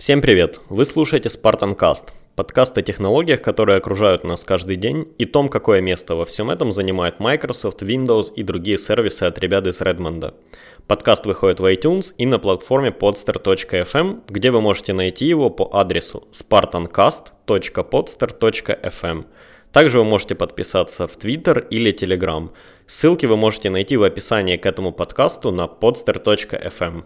Всем привет! Вы слушаете Spartan Cast, подкаст о технологиях, которые окружают нас каждый день, и том, какое место во всем этом занимает Microsoft, Windows и другие сервисы от ребят из Redmond. Подкаст выходит в iTunes и на платформе podster.fm, где вы можете найти его по адресу spartancast.podster.fm. Также вы можете подписаться в Twitter или Telegram. Ссылки вы можете найти в описании к этому подкасту на podster.fm.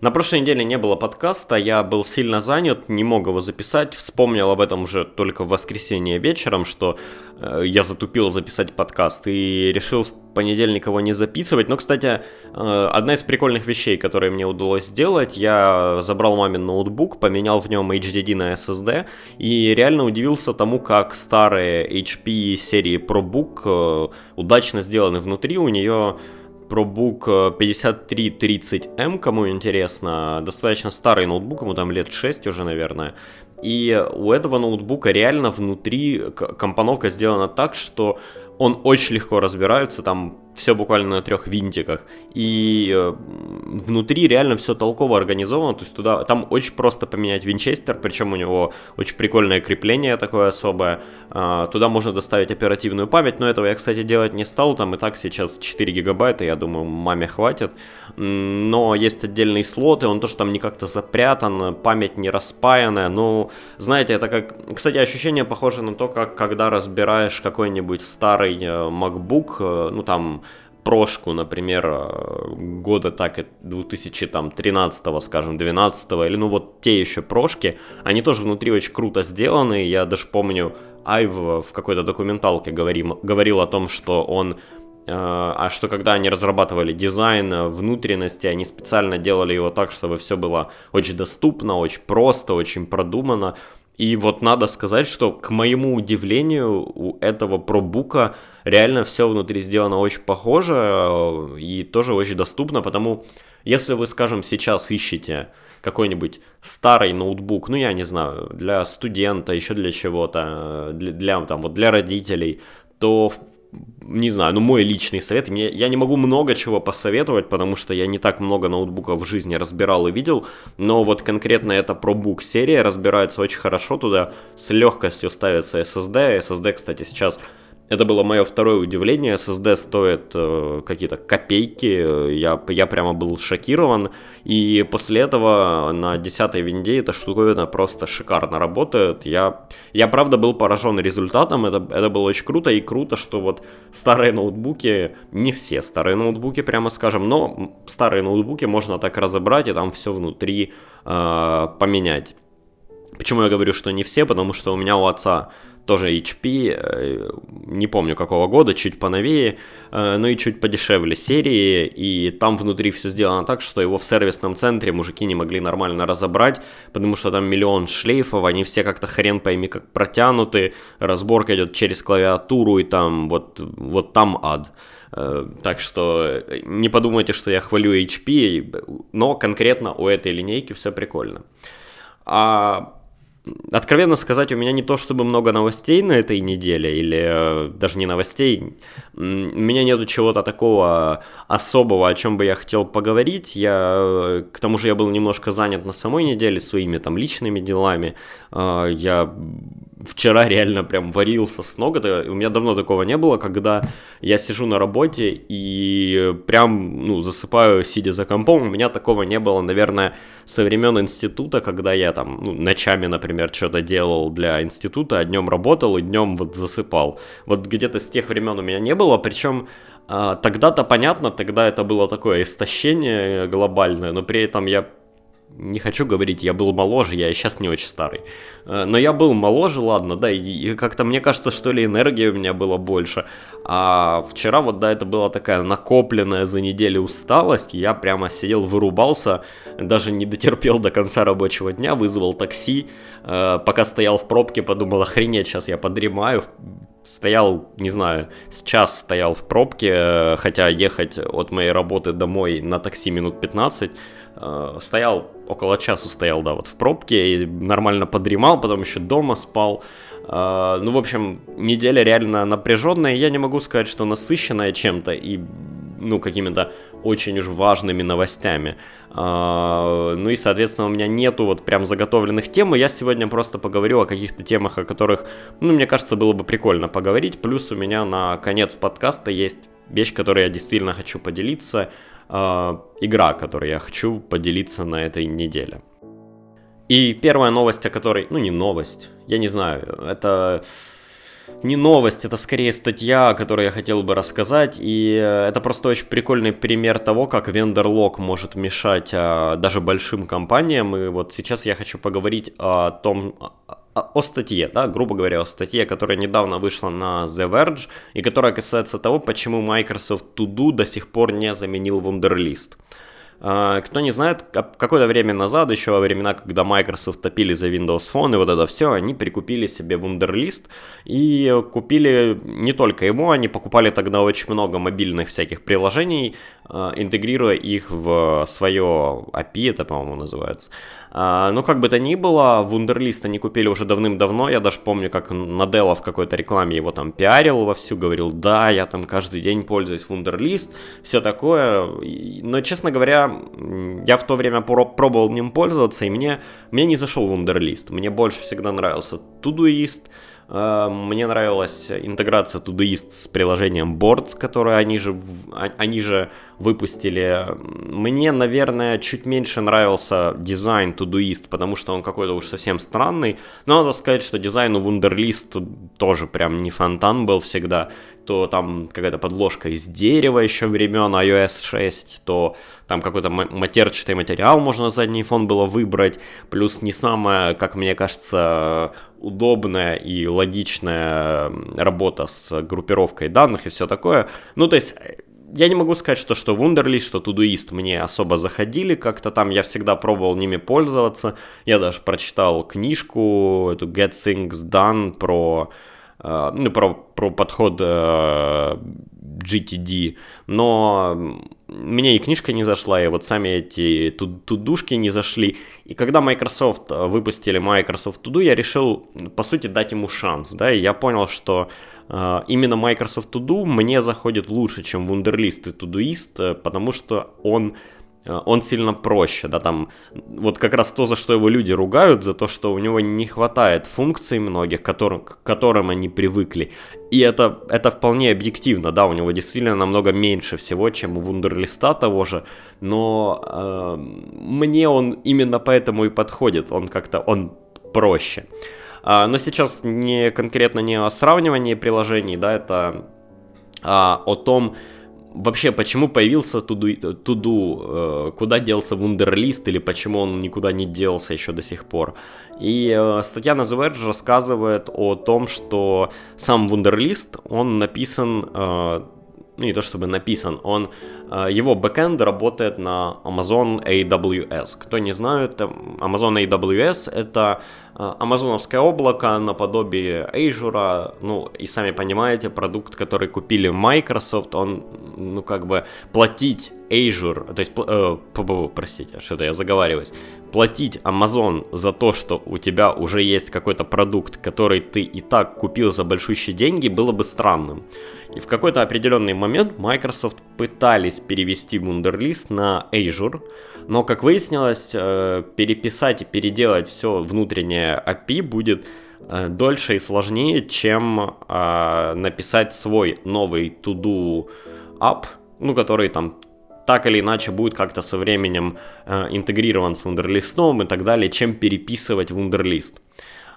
На прошлой неделе не было подкаста, я был сильно занят, не мог его записать. Вспомнил об этом уже только в воскресенье вечером, что э, я затупил записать подкаст и решил в понедельник его не записывать. Но, кстати, э, одна из прикольных вещей, которые мне удалось сделать, я забрал мамин ноутбук, поменял в нем HDD на SSD и реально удивился тому, как старые HP серии ProBook э, удачно сделаны внутри. У нее ProBook 5330M, кому интересно, достаточно старый ноутбук, ему там лет 6 уже, наверное. И у этого ноутбука реально внутри компоновка сделана так, что он очень легко разбирается, там все буквально на трех винтиках. И э, внутри реально все толково организовано, то есть туда, там очень просто поменять винчестер, причем у него очень прикольное крепление такое особое. Э, туда можно доставить оперативную память, но этого я, кстати, делать не стал, там и так сейчас 4 гигабайта, я думаю, маме хватит. Но есть отдельные слоты, он тоже там не как-то запрятан, память не распаянная, ну, знаете, это как, кстати, ощущение похоже на то, как когда разбираешь какой-нибудь старый э, MacBook, э, ну, там, прошку, например, э, года так 2013, скажем, 12 или ну вот те еще прошки, они тоже внутри очень круто сделаны. Я даже помню, Айв в какой-то документалке говорим, говорил о том, что он э, а что когда они разрабатывали дизайн внутренности, они специально делали его так, чтобы все было очень доступно, очень просто, очень продумано. И вот надо сказать, что к моему удивлению у этого пробука реально все внутри сделано очень похоже э, и тоже очень доступно, потому если вы, скажем, сейчас ищете какой-нибудь старый ноутбук, ну я не знаю, для студента, еще для чего-то, э, для, для, там, вот для родителей, то не знаю, ну мой личный совет, мне, я не могу много чего посоветовать, потому что я не так много ноутбуков в жизни разбирал и видел, но вот конкретно эта ProBook серия разбирается очень хорошо, туда. С легкостью ставится SSD, SSD, кстати, сейчас это было мое второе удивление. SSD стоит э, какие-то копейки. Я, я прямо был шокирован. И после этого на 10 винде эта штуковина просто шикарно работает. Я, я правда был поражен результатом. Это, это было очень круто. И круто, что вот старые ноутбуки, не все старые ноутбуки, прямо скажем, но старые ноутбуки можно так разобрать и там все внутри э, поменять. Почему я говорю, что не все? Потому что у меня у отца тоже HP, э, не помню какого года, чуть поновее, э, но и чуть подешевле серии, и там внутри все сделано так, что его в сервисном центре мужики не могли нормально разобрать, потому что там миллион шлейфов, они все как-то хрен пойми как протянуты, разборка идет через клавиатуру, и там вот, вот там ад. Э, так что не подумайте, что я хвалю HP, но конкретно у этой линейки все прикольно. А Откровенно сказать, у меня не то чтобы много новостей на этой неделе, или э, даже не новостей, у меня нету чего-то такого особого, о чем бы я хотел поговорить. Я, э, к тому же я был немножко занят на самой неделе своими там личными делами. Э, я вчера реально прям варился с ног. Это, у меня давно такого не было, когда я сижу на работе и прям, ну, засыпаю, сидя за компом. У меня такого не было, наверное, со времен института, когда я там ну, ночами, например, что-то делал для института, а днем работал и днем вот засыпал. Вот где-то с тех времен у меня не было, причем а, Тогда-то понятно, тогда это было такое истощение глобальное, но при этом я не хочу говорить, я был моложе, я сейчас не очень старый. Э, но я был моложе, ладно, да, и как-то мне кажется, что ли энергии у меня было больше. А вчера вот, да, это была такая накопленная за неделю усталость, я прямо сидел, вырубался, даже не дотерпел до конца рабочего дня, вызвал такси, э, пока стоял в пробке, подумал, охренеть, сейчас я подремаю, стоял, не знаю, сейчас стоял в пробке, э, хотя ехать от моей работы домой на такси минут 15, Э, стоял около часу стоял, да, вот в пробке и нормально подремал, потом еще дома спал. Э, ну, в общем, неделя реально напряженная. Я не могу сказать, что насыщенная чем-то. И ну, какими-то очень уж важными новостями. А, ну и, соответственно, у меня нету вот прям заготовленных тем, и я сегодня просто поговорю о каких-то темах, о которых, ну, мне кажется, было бы прикольно поговорить. Плюс у меня на конец подкаста есть вещь, которой я действительно хочу поделиться, а, игра, которой я хочу поделиться на этой неделе. И первая новость, о которой, ну не новость, я не знаю, это не новость, это скорее статья, о которой я хотел бы рассказать. И э, это просто очень прикольный пример того, как вендор-лог может мешать а, даже большим компаниям. И вот сейчас я хочу поговорить о том, о, статье, да, грубо говоря, о статье, которая недавно вышла на The Verge и которая касается того, почему Microsoft To Do до сих пор не заменил Wunderlist. А, кто не знает, какое-то время назад, еще во времена, когда Microsoft топили за Windows Phone и вот это все, они прикупили себе Wunderlist и купили не только его, они покупали тогда очень много мобильных всяких приложений, интегрируя их в свое API, это, по-моему, называется. А, ну, как бы то ни было, Wunderlist они купили уже давным-давно, я даже помню, как Наделла в какой-то рекламе его там пиарил вовсю, говорил, да, я там каждый день пользуюсь Wunderlist, все такое, но, честно говоря, я в то время пробовал ним пользоваться, и мне, мне не зашел Wunderlist, мне больше всегда нравился Э, мне нравилась интеграция Todoist с приложением Boards, которое они же, а, они же выпустили. Мне, наверное, чуть меньше нравился дизайн Todoist, потому что он какой-то уж совсем странный. Но надо сказать, что дизайн у Wunderlist тоже прям не фонтан был всегда то там какая-то подложка из дерева еще времен iOS 6, то там какой-то матерчатый материал можно на задний фон было выбрать, плюс не самая, как мне кажется, удобная и логичная работа с группировкой данных и все такое. Ну, то есть я не могу сказать, что, что Wunderlist, что Todoist мне особо заходили как-то там, я всегда пробовал ними пользоваться, я даже прочитал книжку, эту Get Things Done про Э, ну, про, про подход э, GTD, но мне и книжка не зашла, и вот сами эти тудушки не зашли. И когда Microsoft выпустили Microsoft Todo, я решил, по сути, дать ему шанс, да, и я понял, что э, именно Microsoft To мне заходит лучше, чем Wunderlist и Todoist, потому что он Э, он сильно проще, да, там, вот как раз то, за что его люди ругают, за то, что у него не хватает функций многих, которым, к которым они привыкли, и это, это вполне объективно, да, у него действительно намного меньше всего, чем у Вундерлиста того же, но э, мне он именно поэтому и подходит, он как-то, он проще. А, но сейчас не конкретно не о сравнивании приложений, да, это а, о том, вообще, почему появился Туду, туду э, куда делся Вундерлист, или почему он никуда не делся еще до сих пор. И э, статья на The Verge рассказывает о том, что сам Вундерлист, он написан э, ну не то чтобы написан, он, э, его бэкэнд работает на Amazon AWS. Кто не знает, Amazon AWS это э, амазоновское облако наподобие Azure, ну и сами понимаете, продукт, который купили Microsoft, он, ну как бы платить Azure, то есть, э, простите, что-то я заговариваюсь, платить Amazon за то, что у тебя уже есть какой-то продукт, который ты и так купил за большущие деньги, было бы странным. И в какой-то определенный момент Microsoft пытались перевести Wunderlist на Azure, но, как выяснилось, э, переписать и переделать все внутреннее API будет э, дольше и сложнее, чем э, написать свой новый to-do app, ну, который там так или иначе будет как-то со временем э, интегрирован с Wunderlist и так далее, чем переписывать Wunderlist.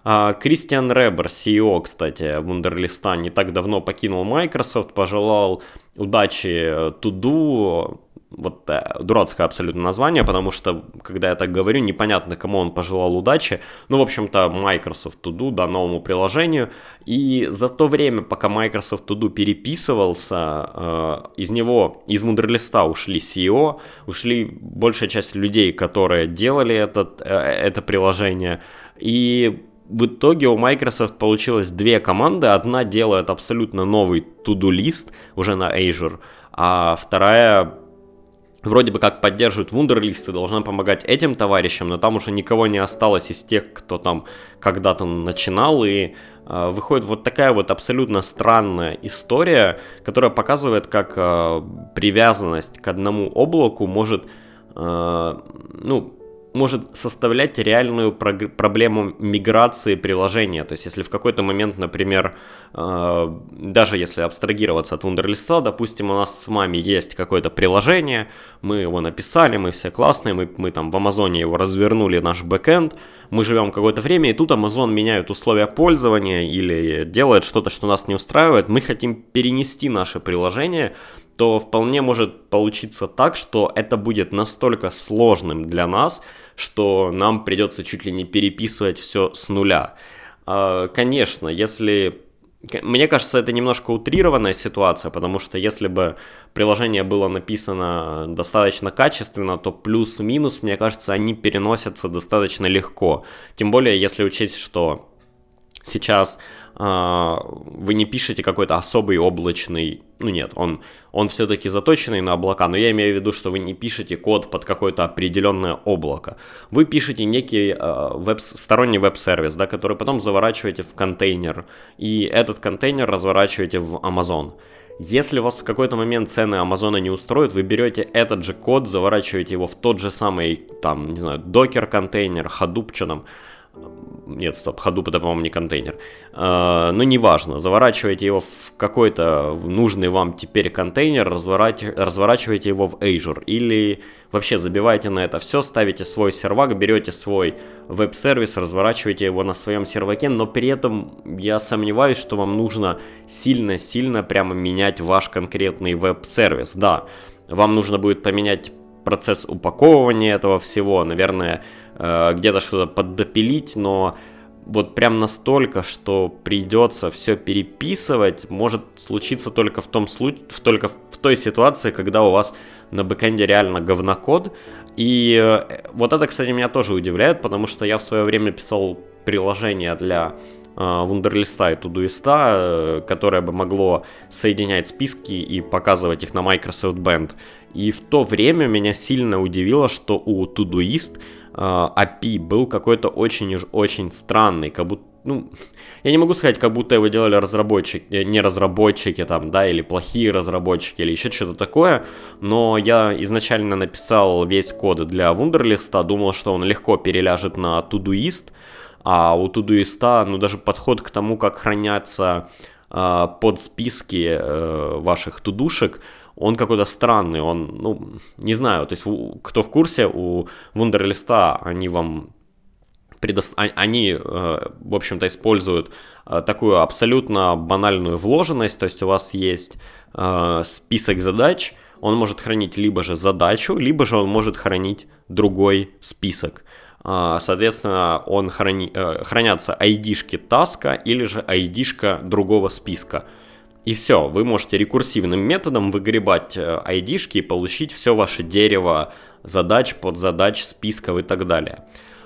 А, Кристиан Ребер, CEO, кстати, Wunderlist, не так давно покинул Microsoft, пожелал удачи Туду, вот э, дурацкое абсолютно название, потому что, когда я так говорю, непонятно, кому он пожелал удачи. Ну, в общем-то, Microsoft To Do, да, новому приложению. И за то время, пока Microsoft To Do переписывался, э, из него, из Мудрелиста ушли CEO, ушли большая часть людей, которые делали этот, э, это приложение. И в итоге у Microsoft получилось две команды. Одна делает абсолютно новый to-do лист уже на Azure, а вторая вроде бы как поддерживают вундерлисты, должна помогать этим товарищам, но там уже никого не осталось из тех, кто там когда-то начинал, и э, выходит вот такая вот абсолютно странная история, которая показывает, как э, привязанность к одному облаку может, э, ну, может составлять реальную проблему миграции приложения. То есть, если в какой-то момент, например, э, даже если абстрагироваться от Wunderlist, допустим, у нас с вами есть какое-то приложение, мы его написали, мы все классные, мы, мы там в Амазоне его развернули, наш бэкэнд, мы живем какое-то время, и тут Amazon меняет условия пользования или делает что-то, что нас не устраивает, мы хотим перенести наше приложение то вполне может получиться так, что это будет настолько сложным для нас, что нам придется чуть ли не переписывать все с нуля. А, конечно, если... Мне кажется, это немножко утрированная ситуация, потому что если бы приложение было написано достаточно качественно, то плюс-минус, мне кажется, они переносятся достаточно легко. Тем более, если учесть, что сейчас вы не пишете какой-то особый облачный, ну нет, он, он все-таки заточенный на облака, но я имею в виду, что вы не пишете код под какое-то определенное облако. Вы пишете некий э, веб, сторонний веб-сервис, да, который потом заворачиваете в контейнер, и этот контейнер разворачиваете в Amazon. Если вас в какой-то момент цены Амазона не устроят, вы берете этот же код, заворачиваете его в тот же самый, там, не знаю, докер контейнер, Hadoop, там, нет, стоп, Hadoop это, по-моему, не контейнер. Э, но неважно, заворачиваете его в какой-то нужный вам теперь контейнер, разворачиваете его в Azure. Или вообще забиваете на это все, ставите свой сервак, берете свой веб-сервис, разворачиваете его на своем серваке, но при этом я сомневаюсь, что вам нужно сильно-сильно прямо менять ваш конкретный веб-сервис. Да, вам нужно будет поменять процесс упаковывания этого всего, наверное, где-то что-то поддопилить, но вот прям настолько, что придется все переписывать, может случиться только в том случае, только в той ситуации, когда у вас на бэкэнде реально говнокод. И э, вот это, кстати, меня тоже удивляет, потому что я в свое время писал приложение для Вундерлиста и Тудуиста, которое бы могло соединять списки и показывать их на Microsoft Band. И в то время меня сильно удивило, что у Todoist API был какой-то очень-очень странный, как будто ну, я не могу сказать, как будто его делали разработчики, э, не разработчики там, да, или плохие разработчики, или еще что-то такое, но я изначально написал весь код для Wunderlist, думал, что он легко переляжет на Todoist, а у Todoist, ну, даже подход к тому, как хранятся э, под списки э, ваших тудушек, он какой-то странный, он, ну, не знаю, то есть кто в курсе, у Вундерлиста они вам предо... А, они, э, в общем-то, используют э, такую абсолютно банальную вложенность, то есть у вас есть список задач, он может хранить либо же задачу, либо же он может хранить другой список. А, соответственно, он храни, э, хранятся ID-шки таска или же ID-шка другого списка. И все, вы можете рекурсивным методом выгребать ID-шки э, и получить все ваше дерево задач, подзадач, списков и так далее.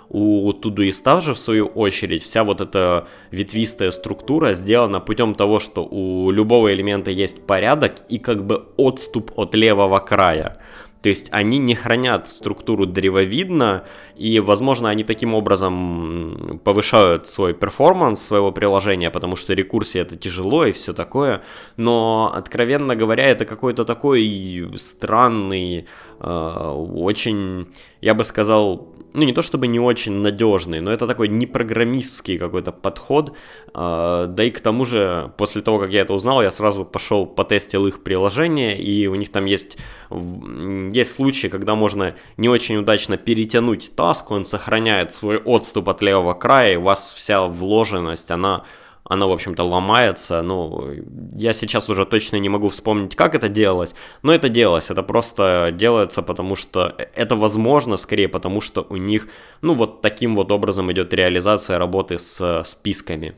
У Todoist же, в свою очередь, вся вот эта ветвистая структура сделана путем того, что у любого элемента есть порядок и как бы отступ от левого края. То есть они не хранят структуру древовидно, и, возможно, они таким образом повышают свой перформанс своего приложения, потому что рекурсия это тяжело и все такое. Но, откровенно говоря, это какой-то такой странный, очень, я бы сказал, ну не то чтобы не очень надежный, но это такой непрограммистский какой-то подход. Э, да и к тому же, после того, как я это узнал, я сразу пошел потестил их приложение, и у них там есть, есть случаи, когда можно не очень удачно перетянуть таск, он сохраняет свой отступ от левого края, и у вас вся вложенность, она она, в общем-то, ломается. Ну, я сейчас уже точно не могу вспомнить, как это делалось, но это делалось. Это просто делается, потому что это возможно, скорее потому, что у них, ну, вот таким вот образом идет реализация работы с списками.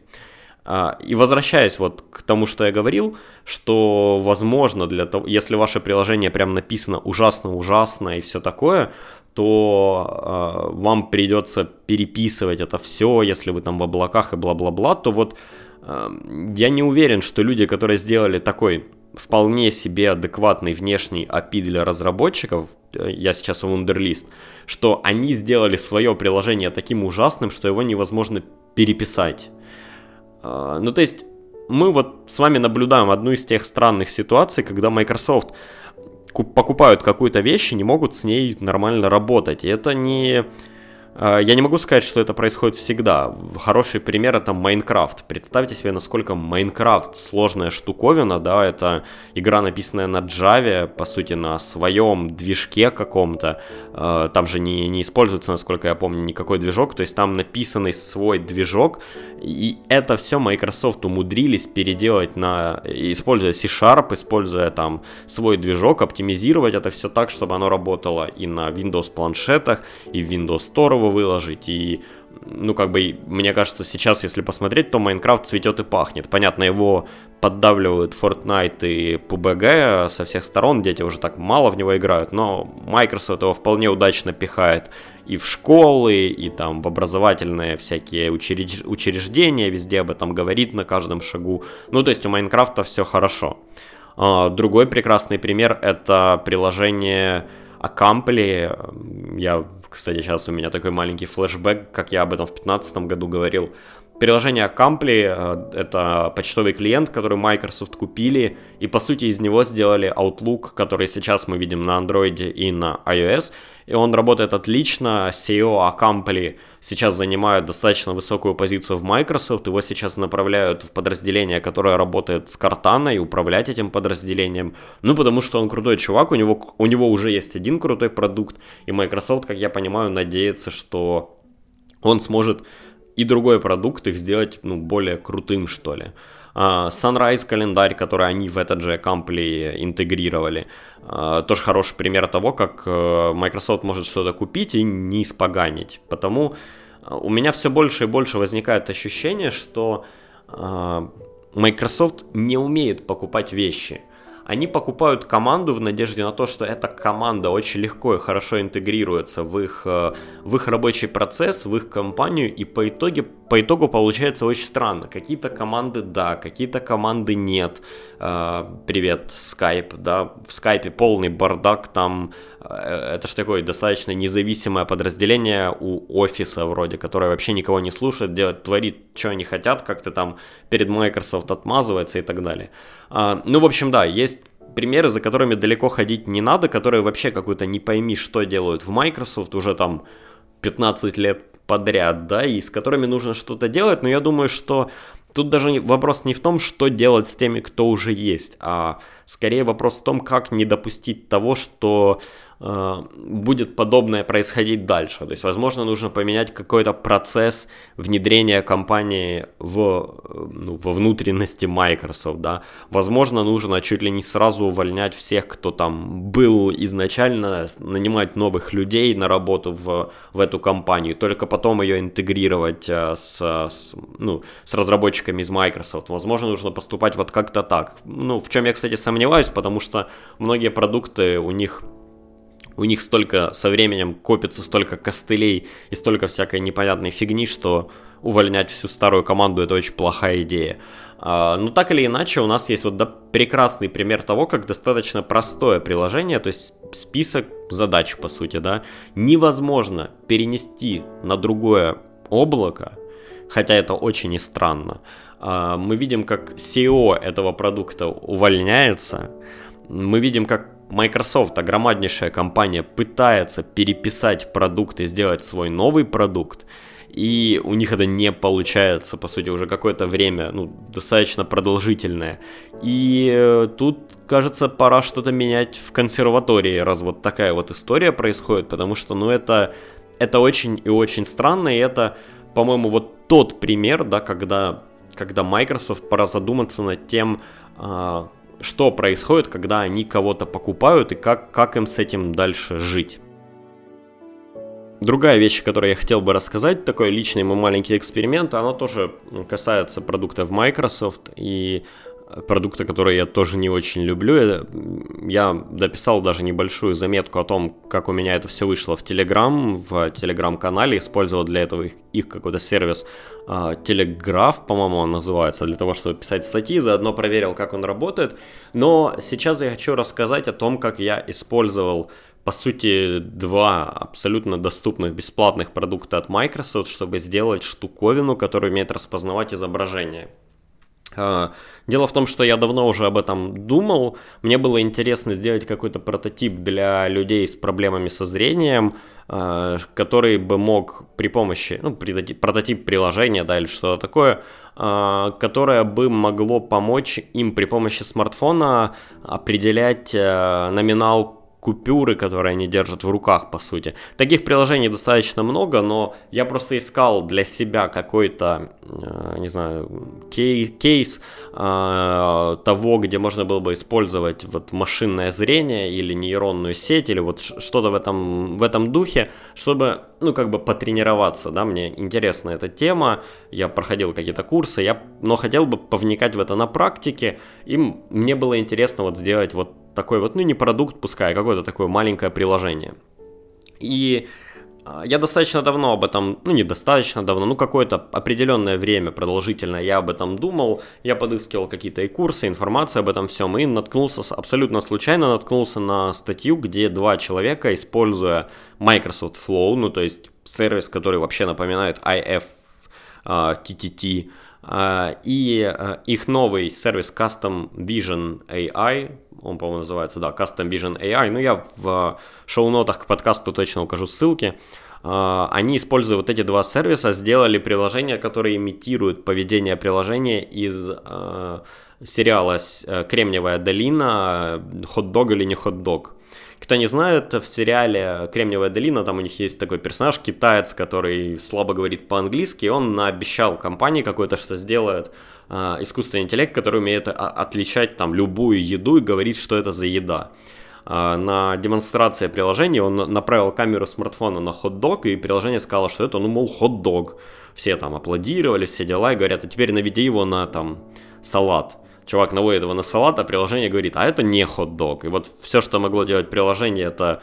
А, и возвращаясь вот к тому, что я говорил, что возможно для того, если ваше приложение прям написано ужасно-ужасно и все такое, то э, вам придется переписывать это все, если вы там в облаках и бла-бла-бла, то вот э, я не уверен, что люди, которые сделали такой вполне себе адекватный внешний API для разработчиков, э, я сейчас в Wunderlist, что они сделали свое приложение таким ужасным, что его невозможно переписать. А, ну, то есть, мы вот с вами наблюдаем одну из тех странных ситуаций, когда Microsoft покупают какую-то вещь и не могут с ней нормально работать. И это не я не могу сказать, что это происходит всегда. Хороший пример это Майнкрафт. Представьте себе, насколько Майнкрафт сложная штуковина, да, это игра, написанная на Java, по сути, на своем движке каком-то. А, там же не, не используется, насколько я помню, никакой движок, то есть там написанный свой движок, и это все Microsoft умудрились переделать на, используя C-Sharp, используя там свой движок, оптимизировать это все так, чтобы оно работало и на Windows планшетах, и в Windows Store выложить, и ну, как бы, мне кажется, сейчас, если посмотреть, то Майнкрафт цветет и пахнет. Понятно, его поддавливают Fortnite и PUBG со всех сторон, дети уже так мало в него играют, но Microsoft его вполне удачно пихает и в школы, и там в образовательные всякие учреж... учреждения, везде об этом говорит на каждом шагу. Ну, то есть у Майнкрафта все хорошо. А, другой прекрасный пример это приложение Акампли. Я кстати, сейчас у меня такой маленький флешбэк, как я об этом в 2015 году говорил. Приложение Accompli э, — это почтовый клиент, который Microsoft купили, и по сути из него сделали Outlook, который сейчас мы видим на Android и на iOS, и он работает отлично. CEO Accompli сейчас занимает достаточно высокую позицию в Microsoft, его сейчас направляют в подразделение, которое работает с Cortana, и управлять этим подразделением, ну потому что он крутой чувак, у него, у него уже есть один крутой продукт, и Microsoft, как я понимаю, надеется, что он сможет и другой продукт их сделать ну, более крутым, что ли. Uh, Sunrise календарь, который они в этот же Accompli интегрировали, uh, тоже хороший пример того, как uh, Microsoft может что-то купить и не испоганить. Потому у меня все больше и больше возникает ощущение, что Microsoft не умеет покупать вещи они покупают команду в надежде на то, что эта команда очень легко и хорошо интегрируется в их, э, в их рабочий процесс, в их компанию, и по, итоге, по итогу получается очень странно. Какие-то команды да, какие-то команды нет. Э, привет, Skype, да, в Skype полный бардак, там это же такое достаточно независимое подразделение у офиса вроде, которое вообще никого не слушает, делает, творит, что они хотят, как-то там перед Microsoft отмазывается и так далее. А, ну, в общем, да, есть примеры, за которыми далеко ходить не надо, которые вообще какую-то не пойми, что делают в Microsoft уже там 15 лет подряд, да, и с которыми нужно что-то делать, но я думаю, что тут даже вопрос не в том, что делать с теми, кто уже есть, а скорее вопрос в том, как не допустить того, что Э, будет подобное происходить дальше. То есть, возможно, нужно поменять какой-то процесс внедрения компании в, ну, во внутренности Microsoft, да. Возможно, нужно чуть ли не сразу увольнять всех, кто там был изначально, нанимать новых людей на работу в, в эту компанию, только потом ее интегрировать э, с, с, ну, с разработчиками из Microsoft. Возможно, нужно поступать вот как-то так. Ну, в чем я, кстати, сомневаюсь, потому что многие продукты у них у них столько со временем копится столько костылей и столько всякой непонятной фигни, что увольнять всю старую команду это очень плохая идея. А, но так или иначе, у нас есть вот прекрасный пример того, как достаточно простое приложение, то есть список задач, по сути, да, невозможно перенести на другое облако, хотя это очень и странно. А, мы видим, как SEO этого продукта увольняется, мы видим, как Microsoft, огромнейшая компания, пытается переписать продукт и сделать свой новый продукт, и у них это не получается, по сути, уже какое-то время, ну, достаточно продолжительное. И э, тут, кажется, пора что-то менять в консерватории, раз вот такая вот история происходит, потому что, ну, это, это очень и очень странно, и это, по-моему, вот тот пример, да, когда, когда Microsoft пора задуматься над тем, а, что происходит, когда они кого-то покупают и как, как им с этим дальше жить. Другая вещь, которую я хотел бы рассказать, такой личный мой маленький эксперимент, она тоже касается продуктов Microsoft. И продукта, который я тоже не очень люблю. Я дописал даже небольшую заметку о том, как у меня это все вышло в Telegram, в Telegram-канале, использовал для этого их, их какой-то сервис Телеграф, по-моему, он называется, для того, чтобы писать статьи, заодно проверил, как он работает. Но сейчас я хочу рассказать о том, как я использовал по сути, два абсолютно доступных бесплатных продукта от Microsoft, чтобы сделать штуковину, которая умеет распознавать изображение. А, дело в том, что я давно уже об этом думал. Мне было интересно сделать какой-то прототип для людей с проблемами со зрением, а, который бы мог при помощи, ну, прототип приложения, да, или что-то такое, а, которое бы могло помочь им при помощи смартфона определять номинал купюры, которые они держат в руках, по сути. Таких приложений достаточно много, но я просто искал для себя какой-то, э, не знаю, кей- кейс э, того, где можно было бы использовать вот машинное зрение или нейронную сеть, или вот что-то в этом, в этом духе, чтобы, ну, как бы потренироваться, да, мне интересна эта тема, я проходил какие-то курсы, я, но хотел бы повникать в это на практике, и мне было интересно вот сделать вот такой вот, ну не продукт, пускай, а какое-то такое маленькое приложение. И а, я достаточно давно об этом, ну не достаточно давно, ну какое-то определенное время продолжительное я об этом думал, я подыскивал какие-то и курсы, информацию об этом всем, и наткнулся, абсолютно случайно наткнулся на статью, где два человека, используя Microsoft Flow, ну то есть сервис, который вообще напоминает IF TTT, а, и их новый сервис Custom Vision AI, он, по-моему, называется, да, Custom Vision AI, ну, я в шоу-нотах к подкасту точно укажу ссылки, а, они, используя вот эти два сервиса, сделали приложение, которое имитирует поведение приложения из э, сериала э, «Кремниевая долина», «Хот-дог или не хот-дог». Кто не знает, в сериале «Кремниевая долина» там у них есть такой персонаж, китаец, который слабо говорит по-английски, он обещал компании какой-то, что сделает э, искусственный интеллект, который умеет а, отличать там любую еду и говорить, что это за еда. Э, на демонстрации приложения он направил камеру смартфона на хот-дог, и приложение сказало, что это, ну, мол, хот-дог. Все там аплодировали, все дела, и говорят, а теперь наведи его на там салат чувак наводит его на салат, а приложение говорит, а это не хот-дог. И вот все, что могло делать приложение, это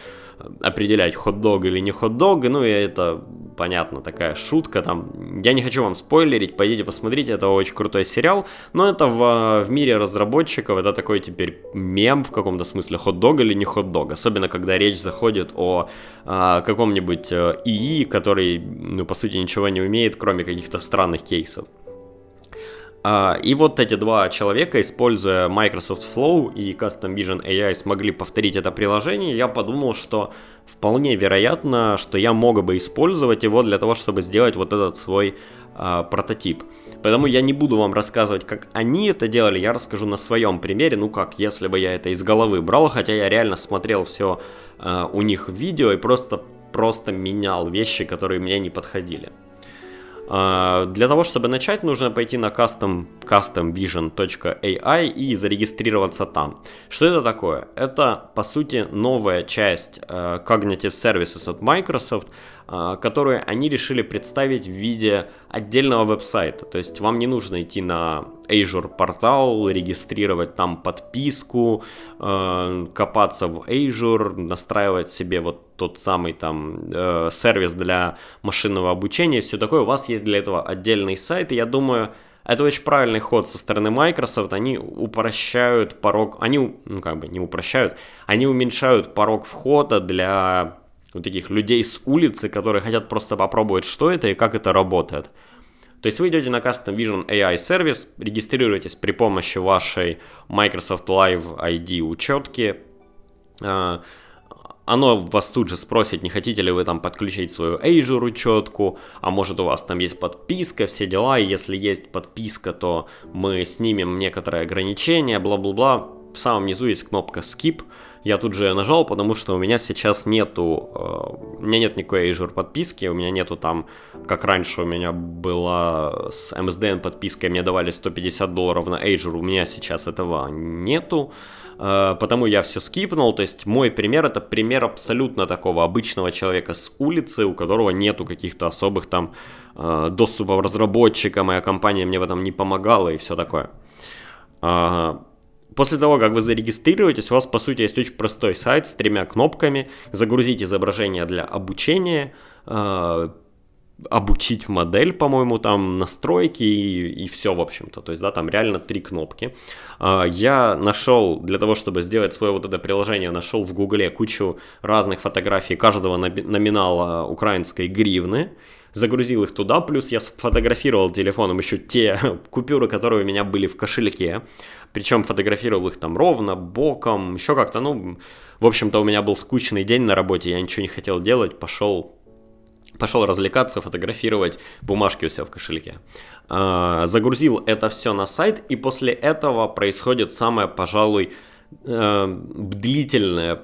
определять хот-дог или не хот-дог, ну и это, понятно, такая шутка там. Я не хочу вам спойлерить, пойдите посмотрите, это очень крутой сериал, но это в, в мире разработчиков, это такой теперь мем в каком-то смысле, хот-дог или не хот-дог, особенно когда речь заходит о а, каком-нибудь э, ИИ, который, ну, по сути, ничего не умеет, кроме каких-то странных кейсов. А, и вот эти два человека, используя Microsoft Flow и Custom Vision AI, смогли повторить это приложение. Я подумал, что вполне вероятно, что я мог бы использовать его для того, чтобы сделать вот этот свой а, прототип. Поэтому я не буду вам рассказывать, как они это делали, я расскажу на своем примере, ну как, если бы я это из головы брал, хотя я реально смотрел все а, у них видео и просто, просто менял вещи, которые мне не подходили. А, для того, чтобы начать, нужно пойти на custom, customvision.ai и зарегистрироваться там. Что это такое? Это, по сути, новая часть uh, Cognitive Services от Microsoft, которую они решили представить в виде отдельного веб-сайта. То есть вам не нужно идти на Azure портал, регистрировать там подписку, uh, копаться в Azure, настраивать себе вот тот самый там э, сервис для машинного обучения, все такое, у вас есть для этого отдельный сайт, и я думаю, это очень правильный ход со стороны Microsoft, они упрощают порог, они, ну как бы не упрощают, они уменьшают порог входа для вот таких людей с улицы, которые хотят просто попробовать, что это и как это работает. То есть вы идете на Custom Vision AI сервис, регистрируетесь при помощи вашей Microsoft Live ID учетки, э, оно вас тут же спросит, не хотите ли вы там подключить свою Azure учетку, а может у вас там есть подписка, все дела, и если есть подписка, то мы снимем некоторые ограничения, бла-бла-бла. В самом низу есть кнопка Skip, я тут же нажал, потому что у меня сейчас нету, э, у меня нет никакой Azure подписки, у меня нету там, как раньше у меня была с MSDN подпиской, мне давали 150 долларов на Azure, у меня сейчас этого нету, э, потому я все скипнул, то есть мой пример это пример абсолютно такого обычного человека с улицы, у которого нету каких-то особых там э, доступов разработчикам, моя компания мне в этом не помогала и все такое. После того, как вы зарегистрируетесь, у вас, по сути, есть очень простой сайт с тремя кнопками. Загрузить изображение для обучения, э, обучить модель, по-моему, там настройки и, и все, в общем-то. То есть, да, там реально три кнопки. Э, я нашел, для того, чтобы сделать свое вот это приложение, нашел в Гугле кучу разных фотографий каждого номинала украинской гривны загрузил их туда, плюс я сфотографировал телефоном еще те купюры, которые у меня были в кошельке, причем фотографировал их там ровно, боком, еще как-то, ну, в общем-то у меня был скучный день на работе, я ничего не хотел делать, пошел пошел развлекаться, фотографировать бумажки у себя в кошельке. А, загрузил это все на сайт, и после этого происходит самое, пожалуй, э, длительное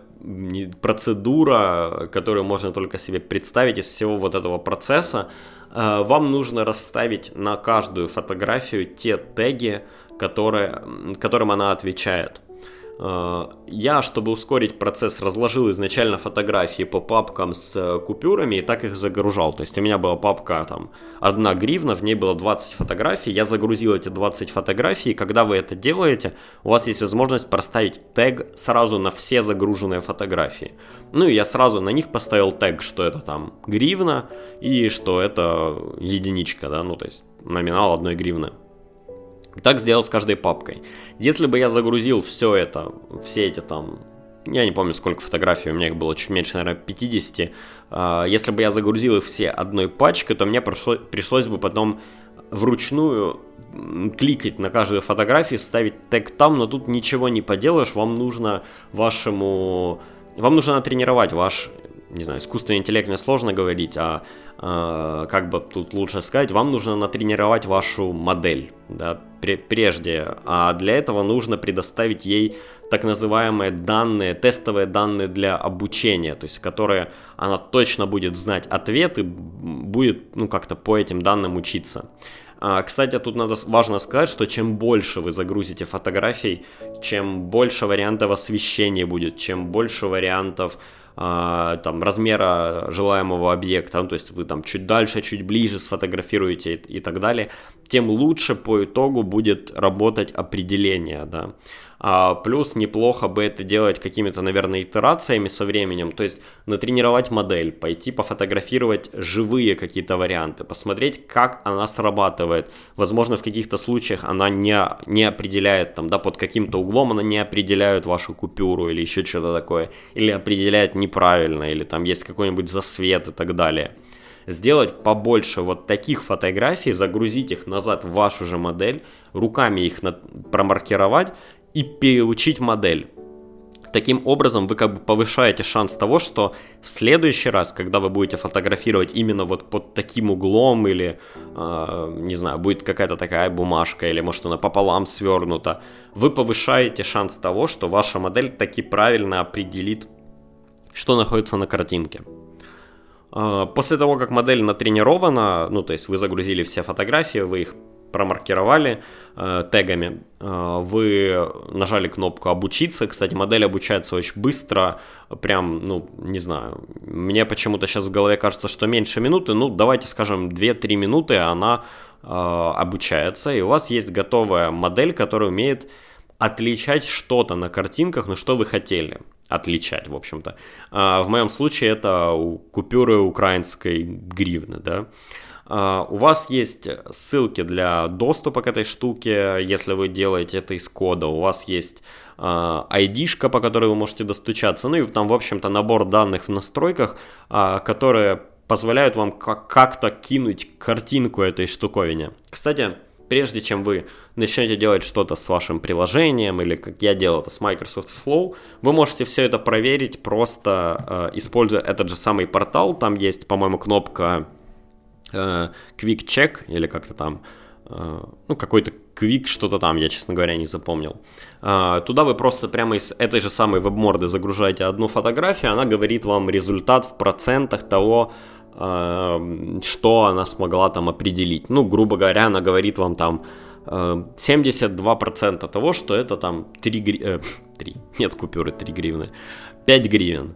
процедура, которую можно только себе представить из всего вот этого процесса. Э, вам нужно расставить на каждую фотографию те теги, которые, которым она отвечает. Э, я, чтобы ускорить процесс, разложил изначально фотографии по папкам с э, купюрами и так их загружал. То есть у меня была папка там одна гривна, в ней было 20 фотографий, я загрузил эти 20 фотографий, и когда вы это делаете, у вас есть возможность проставить тег сразу на все загруженные фотографии. Ну и я сразу на них поставил тег, что это там гривна и что это единичка, да, ну то есть номинал одной гривны. Так сделал с каждой папкой. Если бы я загрузил все это, все эти там, я не помню сколько фотографий, у меня их было чуть меньше, наверное, 50. А, если бы я загрузил их все одной пачкой, то мне пришло, пришлось бы потом вручную кликать на каждую фотографию, ставить тег там, но тут ничего не поделаешь, вам нужно вашему... Вам нужно натренировать ваш не знаю, искусственный интеллект мне сложно говорить, а э, как бы тут лучше сказать, вам нужно натренировать вашу модель, да, прежде, а для этого нужно предоставить ей так называемые данные, тестовые данные для обучения, то есть которые она точно будет знать ответы, будет, ну, как-то по этим данным учиться. А, кстати, тут надо важно сказать, что чем больше вы загрузите фотографий, чем больше вариантов освещения будет, чем больше вариантов там, размера желаемого объекта, ну, то есть вы там чуть дальше, чуть ближе сфотографируете и, и так далее, тем лучше по итогу будет работать определение, да. А, плюс неплохо бы это делать какими-то, наверное, итерациями со временем, то есть натренировать модель, пойти пофотографировать живые какие-то варианты, посмотреть, как она срабатывает. Возможно, в каких-то случаях она не, не определяет, там, да, под каким-то углом она не определяет вашу купюру или еще что-то такое, или определяет неправильно, или там есть какой-нибудь засвет и так далее сделать побольше вот таких фотографий, загрузить их назад в вашу же модель, руками их на... промаркировать и переучить модель. Таким образом, вы как бы повышаете шанс того, что в следующий раз, когда вы будете фотографировать именно вот под таким углом или, э, не знаю, будет какая-то такая бумажка или может она пополам свернута, вы повышаете шанс того, что ваша модель таки правильно определит, что находится на картинке. Э, после того, как модель натренирована, ну то есть вы загрузили все фотографии, вы их промаркировали э, тегами, э, вы нажали кнопку «Обучиться». Кстати, модель обучается очень быстро, прям, ну, не знаю, мне почему-то сейчас в голове кажется, что меньше минуты, ну, давайте скажем 2-3 минуты она э, обучается, и у вас есть готовая модель, которая умеет отличать что-то на картинках, ну, что вы хотели отличать, в общем-то. Э, в моем случае это купюры украинской гривны, да. А, у вас есть ссылки для доступа к этой штуке, если вы делаете это из кода. У вас есть ID-шка, по которой вы можете достучаться. Ну и там, в общем-то, набор данных в настройках, а, которые позволяют вам как-то кинуть картинку этой штуковине. Кстати, прежде чем вы начнете делать что-то с вашим приложением, или как я делал это с Microsoft Flow, вы можете все это проверить просто э, используя этот же самый портал. Там есть, по-моему, кнопка э, Quick Check или как-то там, э, ну, какой-то Quick что-то там, я, честно говоря, не запомнил. Э, туда вы просто прямо из этой же самой веб-морды загружаете одну фотографию, она говорит вам результат в процентах того, э, что она смогла там определить. Ну, грубо говоря, она говорит вам там 72% того, что это там 3 гривны, э, 3, нет купюры 3 гривны, 5 гривен.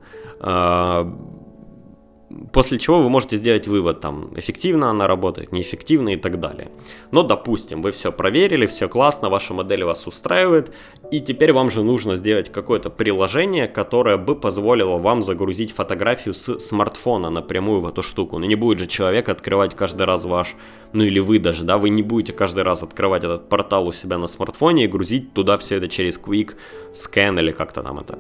После чего вы можете сделать вывод, там, эффективно она работает, неэффективно и так далее. Но, допустим, вы все проверили, все классно, ваша модель вас устраивает, и теперь вам же нужно сделать какое-то приложение, которое бы позволило вам загрузить фотографию с смартфона напрямую в эту штуку. Ну, не будет же человек открывать каждый раз ваш, ну или вы даже, да, вы не будете каждый раз открывать этот портал у себя на смартфоне и грузить туда все это через Quick Scan или как-то там это.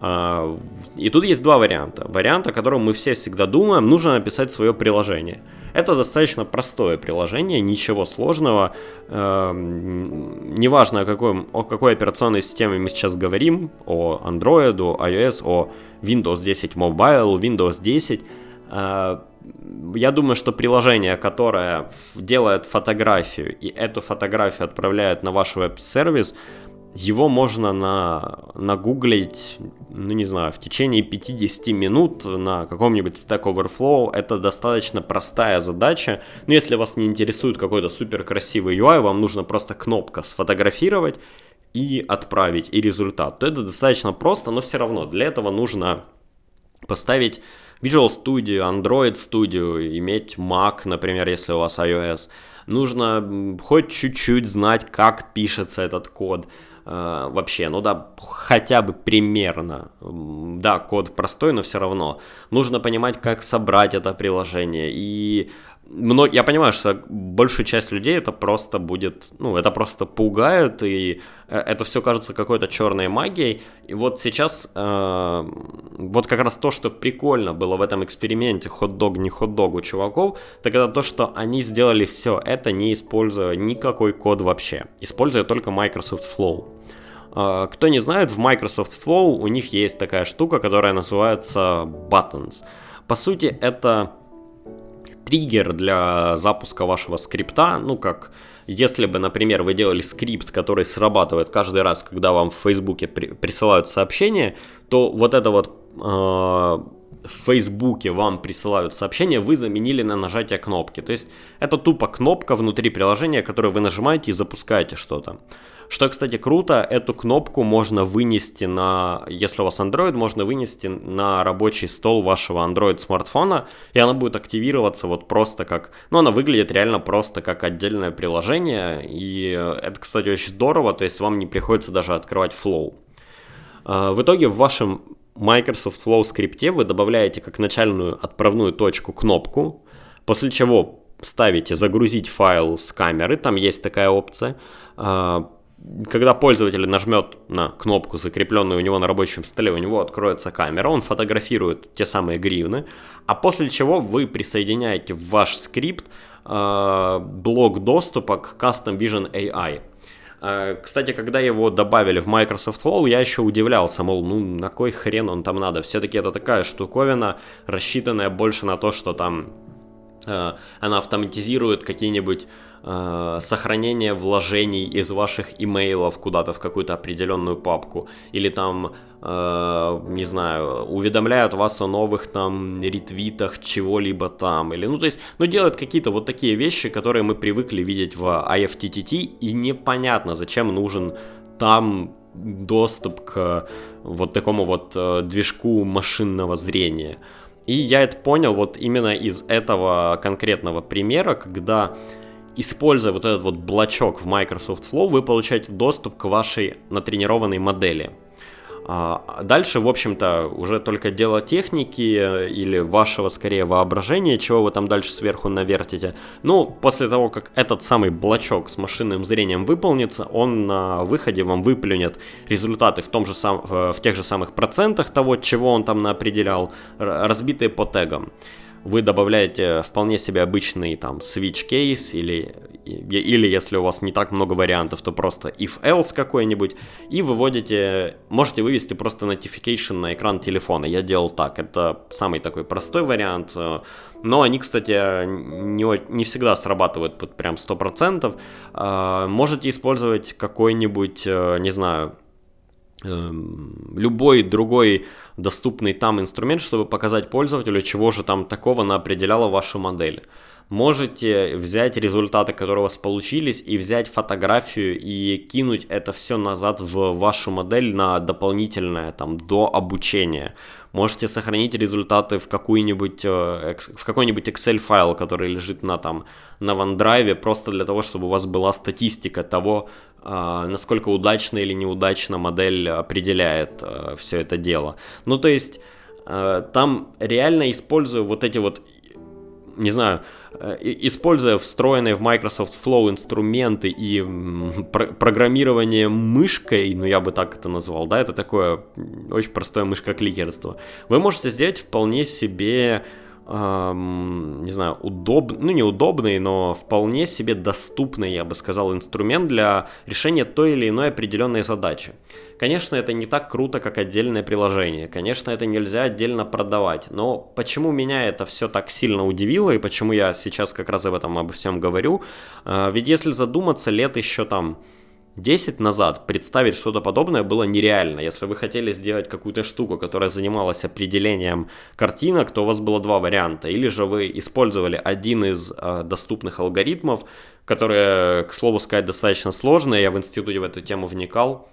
А, и тут есть два варианта. Вариант, о котором мы все всегда думаем, нужно написать свое приложение. Это достаточно простое приложение, ничего сложного. Эм, неважно, о какой, о какой операционной системе мы сейчас говорим, о Android, о iOS, о Windows 10 Mobile, Windows 10. Э, я думаю, что приложение, которое делает фотографию и эту фотографию отправляет на ваш веб-сервис, его можно на, нагуглить, ну не знаю, в течение 50 минут на каком-нибудь Stack Overflow. Это достаточно простая задача. Но если вас не интересует какой-то супер красивый UI, вам нужно просто кнопка сфотографировать и отправить, и результат. То это достаточно просто, но все равно для этого нужно поставить Visual Studio, Android Studio, иметь Mac, например, если у вас iOS. Нужно хоть чуть-чуть знать, как пишется этот код. Э, вообще, ну да, хотя бы примерно. Да, код простой, но все равно. Нужно понимать, как собрать это приложение. И много, я понимаю, что большую часть людей это просто будет, ну, это просто пугает, и э, это все кажется какой-то черной магией. И вот сейчас, э, вот как раз то, что прикольно было в этом эксперименте хот-дог, не хот-дог у чуваков, так это то, что они сделали все это, не используя никакой код вообще, используя только Microsoft Flow. Э, кто не знает, в Microsoft Flow у них есть такая штука, которая называется Buttons. По сути, это триггер для запуска вашего скрипта, ну как если бы, например, вы делали скрипт, который срабатывает каждый раз, когда вам в Фейсбуке при, присылают сообщение, то вот это вот э, в Фейсбуке вам присылают сообщение, вы заменили на нажатие кнопки. То есть это тупо кнопка внутри приложения, которую вы нажимаете и запускаете что-то. Что, кстати, круто, эту кнопку можно вынести на, если у вас Android, можно вынести на рабочий стол вашего Android смартфона, и она будет активироваться вот просто как, ну, она выглядит реально просто как отдельное приложение, и это, кстати, очень здорово, то есть вам не приходится даже открывать Flow. А, в итоге в вашем Microsoft Flow скрипте вы добавляете как начальную отправную точку кнопку, после чего ставите загрузить файл с камеры, там есть такая опция, а, когда пользователь нажмет на кнопку, закрепленную у него на рабочем столе, у него откроется камера, он фотографирует те самые гривны, а после чего вы присоединяете в ваш скрипт э, блок доступа к Custom Vision AI. Э, кстати, когда его добавили в Microsoft Flow, я еще удивлялся, мол, ну на кой хрен он там надо? Все-таки это такая штуковина, рассчитанная больше на то, что там э, она автоматизирует какие-нибудь э, сохранение вложений из ваших имейлов куда-то в какую-то определенную папку, или там, э, не знаю, уведомляют вас о новых там ретвитах чего-либо там, или, ну, то есть, ну, делают какие-то вот такие вещи, которые мы привыкли видеть в IFTTT, и непонятно, зачем нужен там доступ к вот такому вот э, движку машинного зрения. И я это понял вот именно из этого конкретного примера, когда используя вот этот вот блочок в Microsoft Flow, вы получаете доступ к вашей натренированной модели. А дальше, в общем-то, уже только дело техники э, или вашего, скорее, воображения, чего вы там дальше сверху навертите. Ну, после того, как этот самый блочок с машинным зрением выполнится, он на выходе вам выплюнет результаты в, том же сам, в тех же самых процентах того, чего он там определял, разбитые по тегам вы добавляете вполне себе обычный там switch case или, или если у вас не так много вариантов, то просто if-else какой-нибудь и выводите, можете вывести просто notification на экран телефона. Я делал так, это самый такой простой вариант, но они, кстати, не, не всегда срабатывают под прям 100%. А, можете использовать какой-нибудь, э, не знаю, любой другой доступный там инструмент, чтобы показать пользователю, чего же там такого определяла ваша модель. Можете взять результаты, которые у вас получились, и взять фотографию и кинуть это все назад в вашу модель на дополнительное там до обучения. Можете сохранить результаты в какую-нибудь э, в какой-нибудь Excel файл, который лежит на там на OneDrive, просто для того, чтобы у вас была статистика того, э, насколько удачно или неудачно модель определяет э, все это дело. Ну, то есть там реально использую вот эти вот не знаю, используя встроенные в Microsoft Flow инструменты и программирование мышкой, ну я бы так это назвал, да, это такое очень простое мышкокликерство, вы можете сделать вполне себе эм, не знаю, удобный, ну не удобный, но вполне себе доступный, я бы сказал, инструмент для решения той или иной определенной задачи. Конечно, это не так круто, как отдельное приложение. Конечно, это нельзя отдельно продавать. Но почему меня это все так сильно удивило и почему я сейчас как раз об этом обо всем говорю? А, ведь если задуматься, лет еще там 10 назад представить что-то подобное было нереально. Если вы хотели сделать какую-то штуку, которая занималась определением картинок, то у вас было два варианта. Или же вы использовали один из э, доступных алгоритмов, которые, к слову сказать, достаточно сложные. Я в институте в эту тему вникал.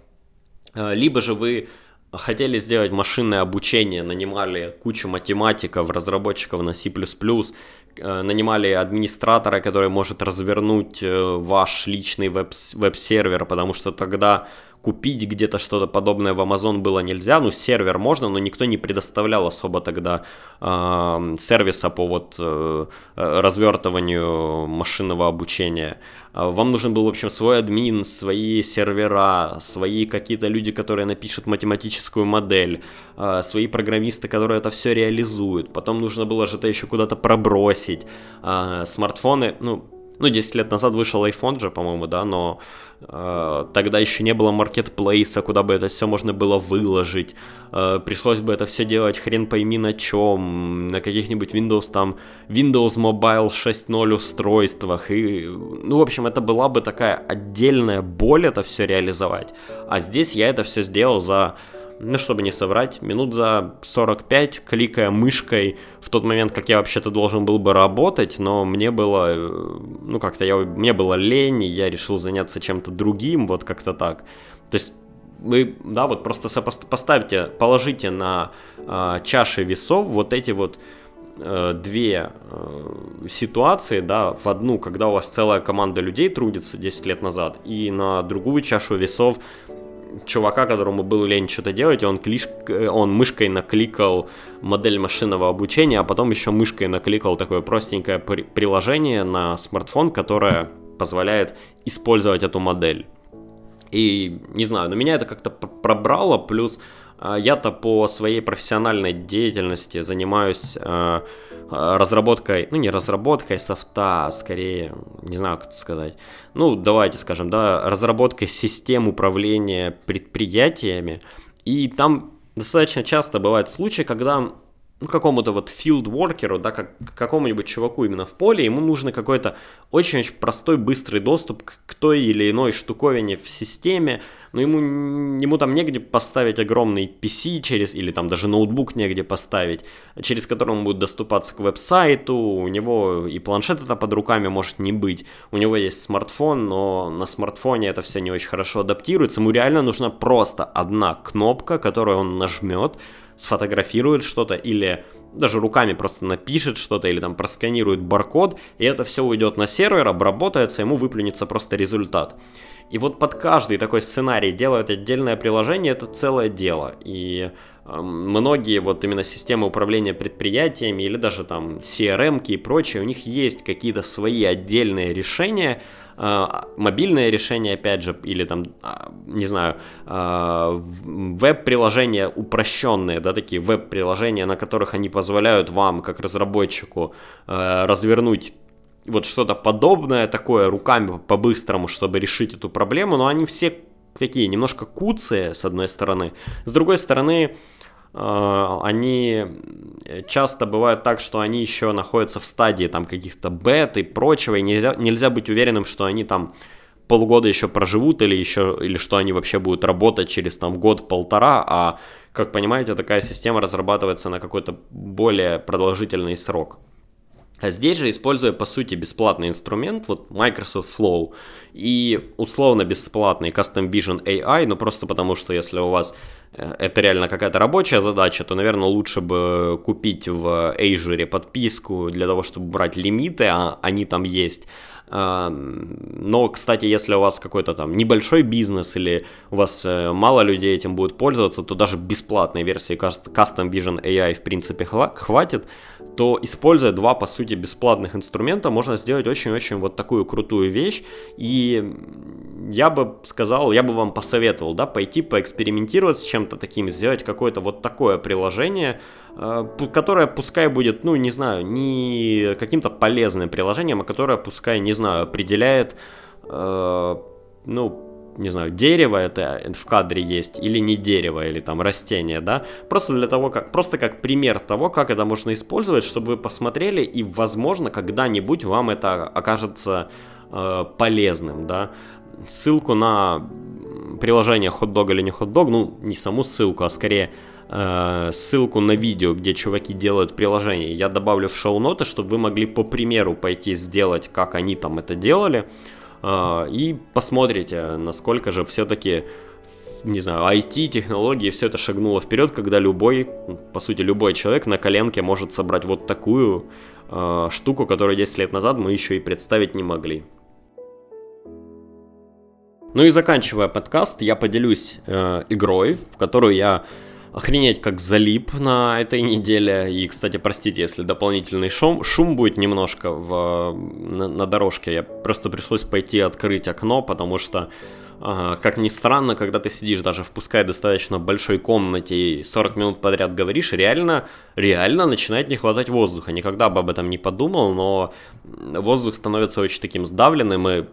Э, либо же вы хотели сделать машинное обучение, нанимали кучу математиков, разработчиков на C++, э, нанимали администратора, который может развернуть э, ваш личный веб- веб-сервер, потому что тогда купить где-то что-то подобное в Amazon было нельзя. Ну, сервер можно, но никто не предоставлял особо тогда э, сервиса по вот э, развертыванию машинного обучения. А, вам нужен был, в общем, свой админ, свои сервера, свои какие-то люди, которые напишут математическую модель, э, свои программисты, которые это все реализуют. Потом нужно было что-то еще куда-то пробросить. Э, смартфоны, ну, ну, 10 лет назад вышел iPhone же, по-моему, да, но э, тогда еще не было маркетплейса, куда бы это все можно было выложить. Э, пришлось бы это все делать хрен пойми на чем, на каких-нибудь Windows там, Windows Mobile 6.0 устройствах. И, ну, в общем, это была бы такая отдельная боль это все реализовать. А здесь я это все сделал за ну, чтобы не соврать, минут за 45, кликая мышкой в тот момент, как я вообще-то должен был бы работать, но мне было, э, ну, как-то я, мне было лень, и я решил заняться чем-то другим, вот как-то так. То есть вы, да, вот просто поставьте, положите на э, чаши весов вот эти вот э, две э, ситуации, да, в одну, когда у вас целая команда людей трудится 10 лет назад, и на другую чашу весов чувака, которому был лень что-то делать, он, клиш... он мышкой накликал модель машинного обучения, а потом еще мышкой накликал такое простенькое при... приложение на смартфон, которое позволяет использовать эту модель. И не знаю, но меня это как-то пробрало, плюс э, я-то по своей профессиональной деятельности занимаюсь э, Э, разработкой, ну не разработкой софта, а скорее, не знаю, как это сказать, ну давайте скажем, да, разработкой систем управления предприятиями, и там достаточно часто бывают случаи, когда ну, какому-то вот филд-воркеру, да, как какому-нибудь чуваку именно в поле, ему нужен какой-то очень-очень простой, быстрый доступ к той или иной штуковине в системе, но ему, ему там негде поставить огромный PC через, или там даже ноутбук негде поставить, через который он будет доступаться к веб-сайту, у него и планшет это под руками может не быть, у него есть смартфон, но на смартфоне это все не очень хорошо адаптируется, ему реально нужна просто одна кнопка, которую он нажмет, сфотографирует что-то или даже руками просто напишет что-то или там просканирует баркод, и это все уйдет на сервер, обработается, ему выплюнется просто результат. И вот под каждый такой сценарий делают отдельное приложение, это целое дело. И э, многие вот именно системы управления предприятиями или даже там CRM и прочее, у них есть какие-то свои отдельные решения, а, мобильное решение, опять же, или там, а, не знаю, а, веб-приложения упрощенные, да, такие веб-приложения, на которых они позволяют вам, как разработчику, развернуть вот что-то подобное такое руками по-быстрому, чтобы решить эту проблему, но они все такие немножко куцые, с одной стороны. С другой стороны, Э, они часто бывают так, что они еще находятся в стадии там каких-то бет и прочего, и нельзя, нельзя быть уверенным, что они там полгода еще проживут или еще или что они вообще будут работать через там год-полтора, а как понимаете, такая система разрабатывается на какой-то более продолжительный срок. А здесь же, используя по сути бесплатный инструмент, вот Microsoft Flow и условно бесплатный Custom Vision AI, но просто потому что если у вас это реально какая-то рабочая задача, то, наверное, лучше бы купить в Azure подписку для того, чтобы брать лимиты, а они там есть. Но, кстати, если у вас какой-то там небольшой бизнес или у вас э, мало людей этим будет пользоваться, то даже бесплатной версии Custom Vision AI в принципе хватит, то используя два, по сути, бесплатных инструмента, можно сделать очень-очень вот такую крутую вещь. И я бы сказал, я бы вам посоветовал, да, пойти поэкспериментировать с чем-то таким, сделать какое-то вот такое приложение, э, которое пускай будет, ну, не знаю, не каким-то полезным приложением, а которое пускай, не знаю, определяет, э, ну, не знаю, дерево это в кадре есть или не дерево, или там растение, да, просто для того, как, просто как пример того, как это можно использовать, чтобы вы посмотрели и, возможно, когда-нибудь вам это окажется э, полезным, да. Ссылку на приложение хот-дог или не хот-дог, ну, не саму ссылку, а скорее э, ссылку на видео, где чуваки делают приложение, я добавлю в шоу-ноты, чтобы вы могли по примеру пойти сделать, как они там это делали, а, и посмотрите, насколько же все-таки не знаю, IT-технологии, все это шагнуло вперед, когда любой, по сути, любой человек на коленке может собрать вот такую э, штуку, которую 10 лет назад мы еще и представить не могли. Ну и заканчивая подкаст, я поделюсь э, игрой, в которую я охренеть как залип на этой неделе. И, кстати, простите, если дополнительный шум, шум будет немножко в, на, на дорожке. Я просто пришлось пойти открыть окно, потому что как ни странно, когда ты сидишь даже в пускай достаточно большой комнате и 40 минут подряд говоришь, реально, реально начинает не хватать воздуха. Никогда бы об этом не подумал, но воздух становится очень таким сдавленным, и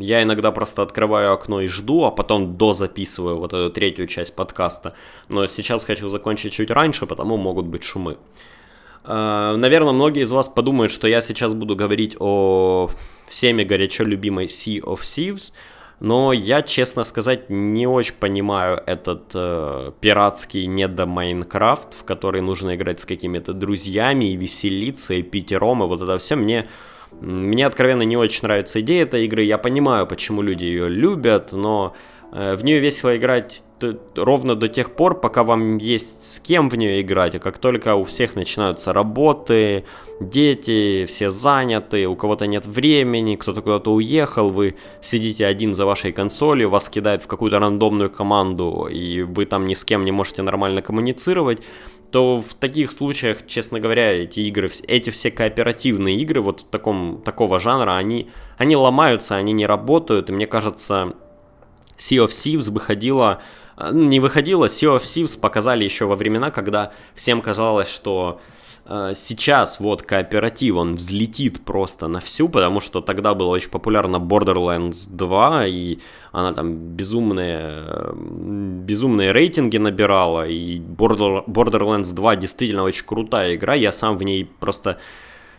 я иногда просто открываю окно и жду, а потом дозаписываю вот эту третью часть подкаста. Но сейчас хочу закончить чуть раньше, потому могут быть шумы. А, Наверное, многие из вас подумают, что я сейчас буду говорить о всеми горячо любимой Sea of Thieves – но я, честно сказать, не очень понимаю этот э, пиратский недо Майнкрафт, в который нужно играть с какими-то друзьями и веселиться, и пить ром, и вот это все. Мне, мне откровенно не очень нравится идея этой игры. Я понимаю, почему люди ее любят, но э, в нее весело играть ровно до тех пор, пока вам есть с кем в нее играть, а как только у всех начинаются работы, дети, все заняты, у кого-то нет времени, кто-то куда-то уехал, вы сидите один за вашей консолью, вас кидает в какую-то рандомную команду, и вы там ни с кем не можете нормально коммуницировать, то в таких случаях, честно говоря, эти игры, эти все кооперативные игры вот в таком, такого жанра, они, они ломаются, они не работают, и мне кажется, Sea of Thieves выходила а, ну, не выходила. Sea of Thieves показали еще во времена, когда всем казалось, что э, сейчас вот кооператив, он взлетит просто на всю, потому что тогда было очень популярно Borderlands 2, и она там безумные, безумные рейтинги набирала, и Border, Borderlands 2 действительно очень крутая игра, я сам в ней просто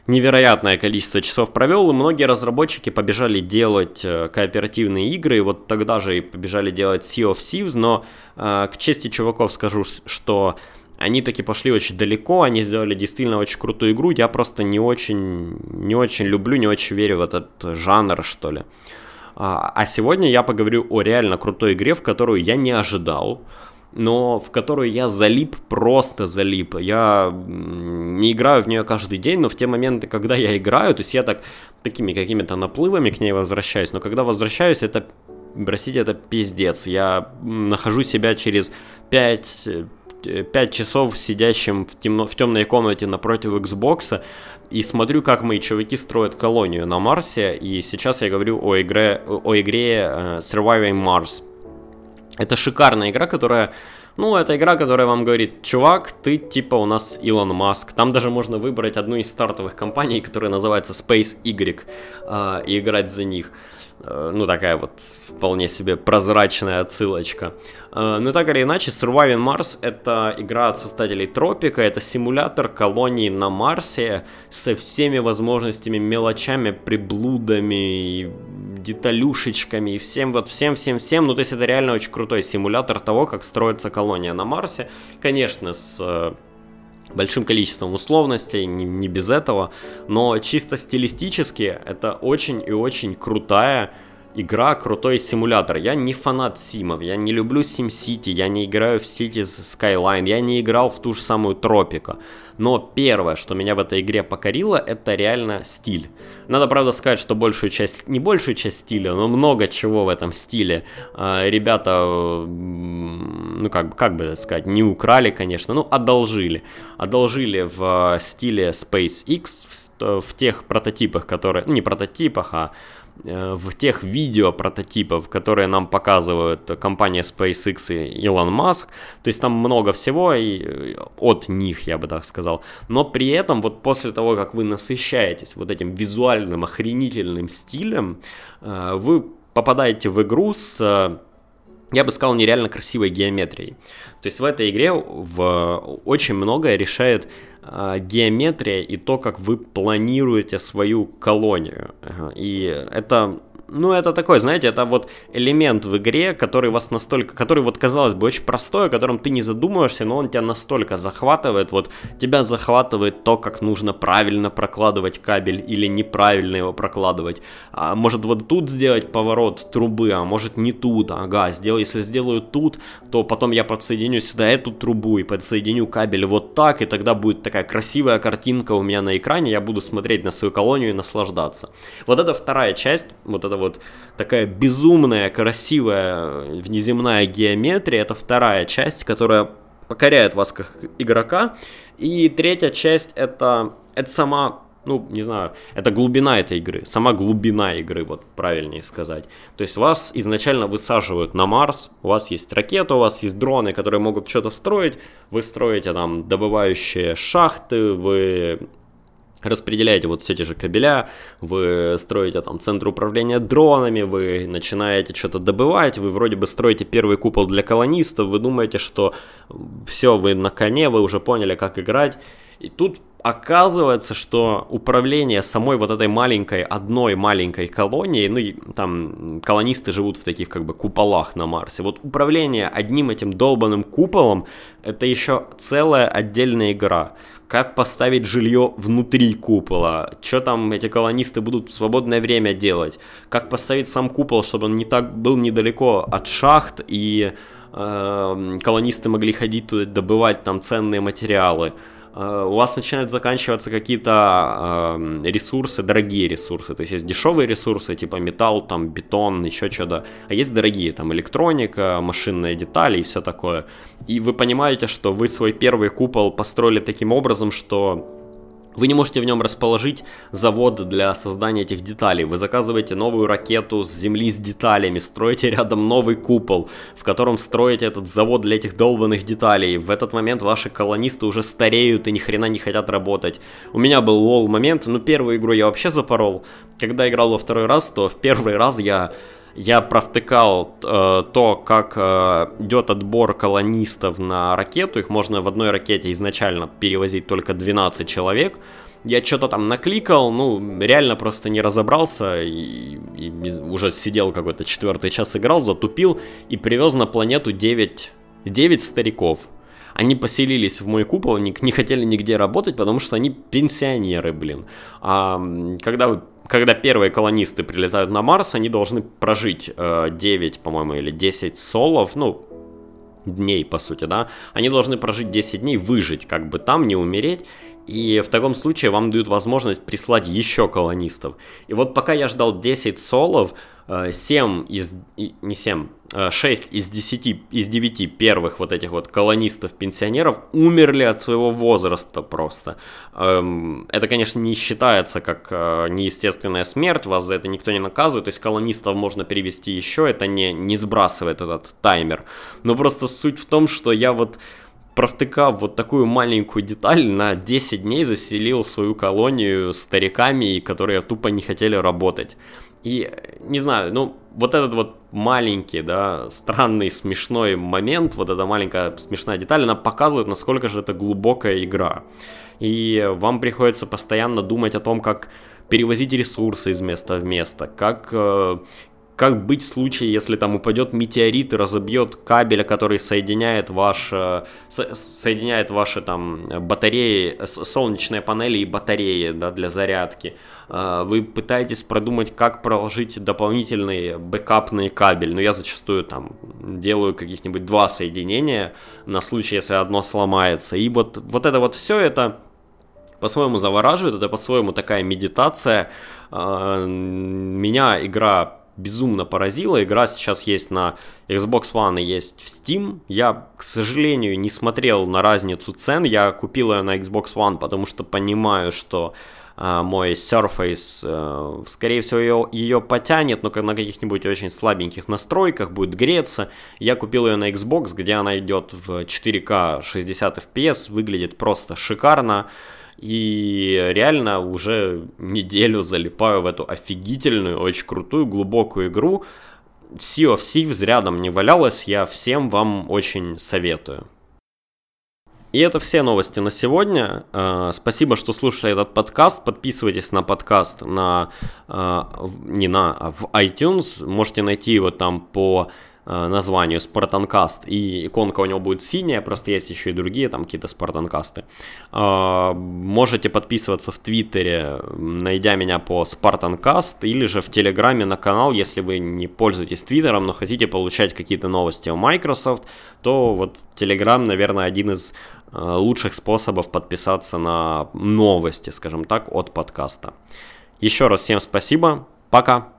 невероятное количество часов провел, и многие разработчики побежали делать э, кооперативные игры, и вот тогда же и побежали делать Sea of Thieves, но э, к чести чуваков скажу, что они таки пошли очень далеко, они сделали действительно очень крутую игру, я просто не очень, не очень люблю, не очень верю в этот жанр, что ли. А, а сегодня я поговорю о реально крутой игре, в которую я не ожидал но в которую я залип, просто залип. Я не играю в нее каждый день, но в те моменты, когда я играю, то есть я так такими какими-то наплывами к ней возвращаюсь, но когда возвращаюсь, это, простите, это пиздец. Я нахожу себя через 5 5 часов сидящим в, темно, в темной комнате напротив Xbox и смотрю, как мои чуваки строят колонию на Марсе. И сейчас я говорю о игре, о игре uh, Surviving Mars. Это шикарная игра, которая... Ну, это игра, которая вам говорит, чувак, ты типа у нас Илон Маск. Там даже можно выбрать одну из стартовых компаний, которая называется Space Y, э, и играть за них. Э, ну, такая вот вполне себе прозрачная отсылочка. Э, но так или иначе, Surviving Mars — это игра от создателей Тропика, это симулятор колонии на Марсе со всеми возможностями, мелочами, приблудами, деталюшечками и всем вот всем-всем-всем. Ну, то есть это реально очень крутой симулятор того, как строится колония на Марсе. Конечно, с э, большим количеством условностей, не, не без этого, но чисто стилистически это очень и очень крутая игра, крутой симулятор. Я не фанат симов, я не люблю SimCity, я не играю в Cities Skyline, я не играл в ту же самую Тропика. Но первое, что меня в этой игре покорило, это реально стиль. Надо, правда, сказать, что большую часть, не большую часть стиля, но много чего в этом стиле э, ребята, ну как, как бы сказать, не украли, конечно, ну одолжили. Одолжили в стиле SpaceX, в, в тех прототипах, которые, ну не прототипах, а Э, в тех видео прототипов, которые нам показывают компания SpaceX и Elon Musk. То есть там много всего и э, от них, я бы так сказал. Но при этом вот после того, как вы насыщаетесь вот этим визуальным охренительным стилем, э, вы попадаете в игру с я бы сказал, нереально красивой геометрией. То есть в этой игре в, очень многое решает э, геометрия и то, как вы планируете свою колонию. И это ну, это такой, знаете, это вот элемент в игре, который вас настолько, который вот, казалось бы, очень простой, о котором ты не задумываешься, но он тебя настолько захватывает, вот тебя захватывает то, как нужно правильно прокладывать кабель или неправильно его прокладывать. А может вот тут сделать поворот трубы, а может не тут, ага, сделаю, если сделаю тут, то потом я подсоединю сюда эту трубу и подсоединю кабель вот так, и тогда будет такая красивая картинка у меня на экране, я буду смотреть на свою колонию и наслаждаться. Вот это вторая часть, вот это вот такая безумная, красивая внеземная геометрия. Это вторая часть, которая покоряет вас как игрока. И третья часть это, это сама ну, не знаю, это глубина этой игры, сама глубина игры, вот правильнее сказать. То есть вас изначально высаживают на Марс, у вас есть ракета, у вас есть дроны, которые могут что-то строить, вы строите там добывающие шахты, вы распределяете вот все те же кабеля, вы строите там центр управления дронами, вы начинаете что-то добывать, вы вроде бы строите первый купол для колонистов, вы думаете, что все, вы на коне, вы уже поняли, как играть. И тут оказывается, что управление самой вот этой маленькой, одной маленькой колонией, ну, там колонисты живут в таких как бы куполах на Марсе, вот управление одним этим долбанным куполом, это еще целая отдельная игра как поставить жилье внутри купола, что там эти колонисты будут в свободное время делать, как поставить сам купол, чтобы он не так был недалеко от шахт и э, колонисты могли ходить туда добывать там ценные материалы. Э, у вас начинают заканчиваться какие-то э, ресурсы, дорогие ресурсы. То есть есть дешевые ресурсы, типа металл, там бетон, еще что-то. А есть дорогие, там электроника, машинные детали и все такое. И вы понимаете, что вы свой первый купол построили таким образом, что вы не можете в нем расположить завод для создания этих деталей. Вы заказываете новую ракету с земли с деталями, строите рядом новый купол, в котором строите этот завод для этих долбанных деталей. В этот момент ваши колонисты уже стареют и ни хрена не хотят работать. У меня был лол момент, ну первую игру я вообще запорол. Когда играл во второй раз, то в первый раз я я провтыкал э, то, как э, идет отбор колонистов на ракету. Их можно в одной ракете изначально перевозить только 12 человек. Я что-то там накликал, ну, реально просто не разобрался и, и уже сидел какой-то четвертый час играл, затупил и привез на планету 9, 9 стариков. Они поселились в мой купол, не, не хотели нигде работать, потому что они пенсионеры, блин. А когда вы когда первые колонисты прилетают на Марс, они должны прожить э, 9, по-моему, или 10 солов, ну, дней, по сути, да, они должны прожить 10 дней, выжить, как бы там, не умереть, и в таком случае вам дают возможность прислать еще колонистов. И вот пока я ждал 10 солов, 7 э, из, не 7, 6 э, из 10, из 9 первых вот этих вот колонистов-пенсионеров умерли от своего возраста просто. Эм, это, конечно, не считается как э, неестественная смерть, вас за это никто не наказывает, то есть колонистов можно перевести еще, это не, не сбрасывает этот таймер. Но просто суть в том, что я вот провтыкав вот такую маленькую деталь, на 10 дней заселил свою колонию стариками, которые тупо не хотели работать. И, не знаю, ну, вот этот вот маленький, да, странный, смешной момент, вот эта маленькая смешная деталь, она показывает, насколько же это глубокая игра. И вам приходится постоянно думать о том, как перевозить ресурсы из места в место, как э, как быть в случае, если там упадет метеорит и разобьет кабель, который соединяет, ваш, э, соединяет ваши там батареи, солнечные панели и батареи да, для зарядки. Э, вы пытаетесь продумать, как проложить дополнительный бэкапный кабель, но я зачастую там делаю каких-нибудь два соединения на случай, если одно сломается. И вот, вот это вот все это по-своему завораживает, это по-своему такая медитация. Э, меня игра безумно поразила. Игра сейчас есть на Xbox One и есть в Steam. Я, к сожалению, не смотрел на разницу цен. Я купил ее на Xbox One, потому что понимаю, что э, мой Surface, э, скорее всего, ее, ее потянет, но на каких-нибудь очень слабеньких настройках будет греться. Я купил ее на Xbox, где она идет в 4К 60 FPS, выглядит просто шикарно. И реально уже неделю залипаю в эту офигительную, очень крутую, глубокую игру. Sea of Thieves рядом не валялась, я всем вам очень советую. И это все новости на сегодня. Э, спасибо, что слушали этот подкаст. Подписывайтесь на подкаст на э, не на а в iTunes. Можете найти его там по названию Спартанкаст, и иконка у него будет синяя, просто есть еще и другие там какие-то Спартанкасты. Э, можете подписываться в Твиттере, найдя меня по Спартанкаст, или же в Телеграме на канал, если вы не пользуетесь Твиттером, но хотите получать какие-то новости о Microsoft, то вот Телеграм, наверное, один из э, лучших способов подписаться на новости, скажем так, от подкаста. Еще раз всем спасибо, пока!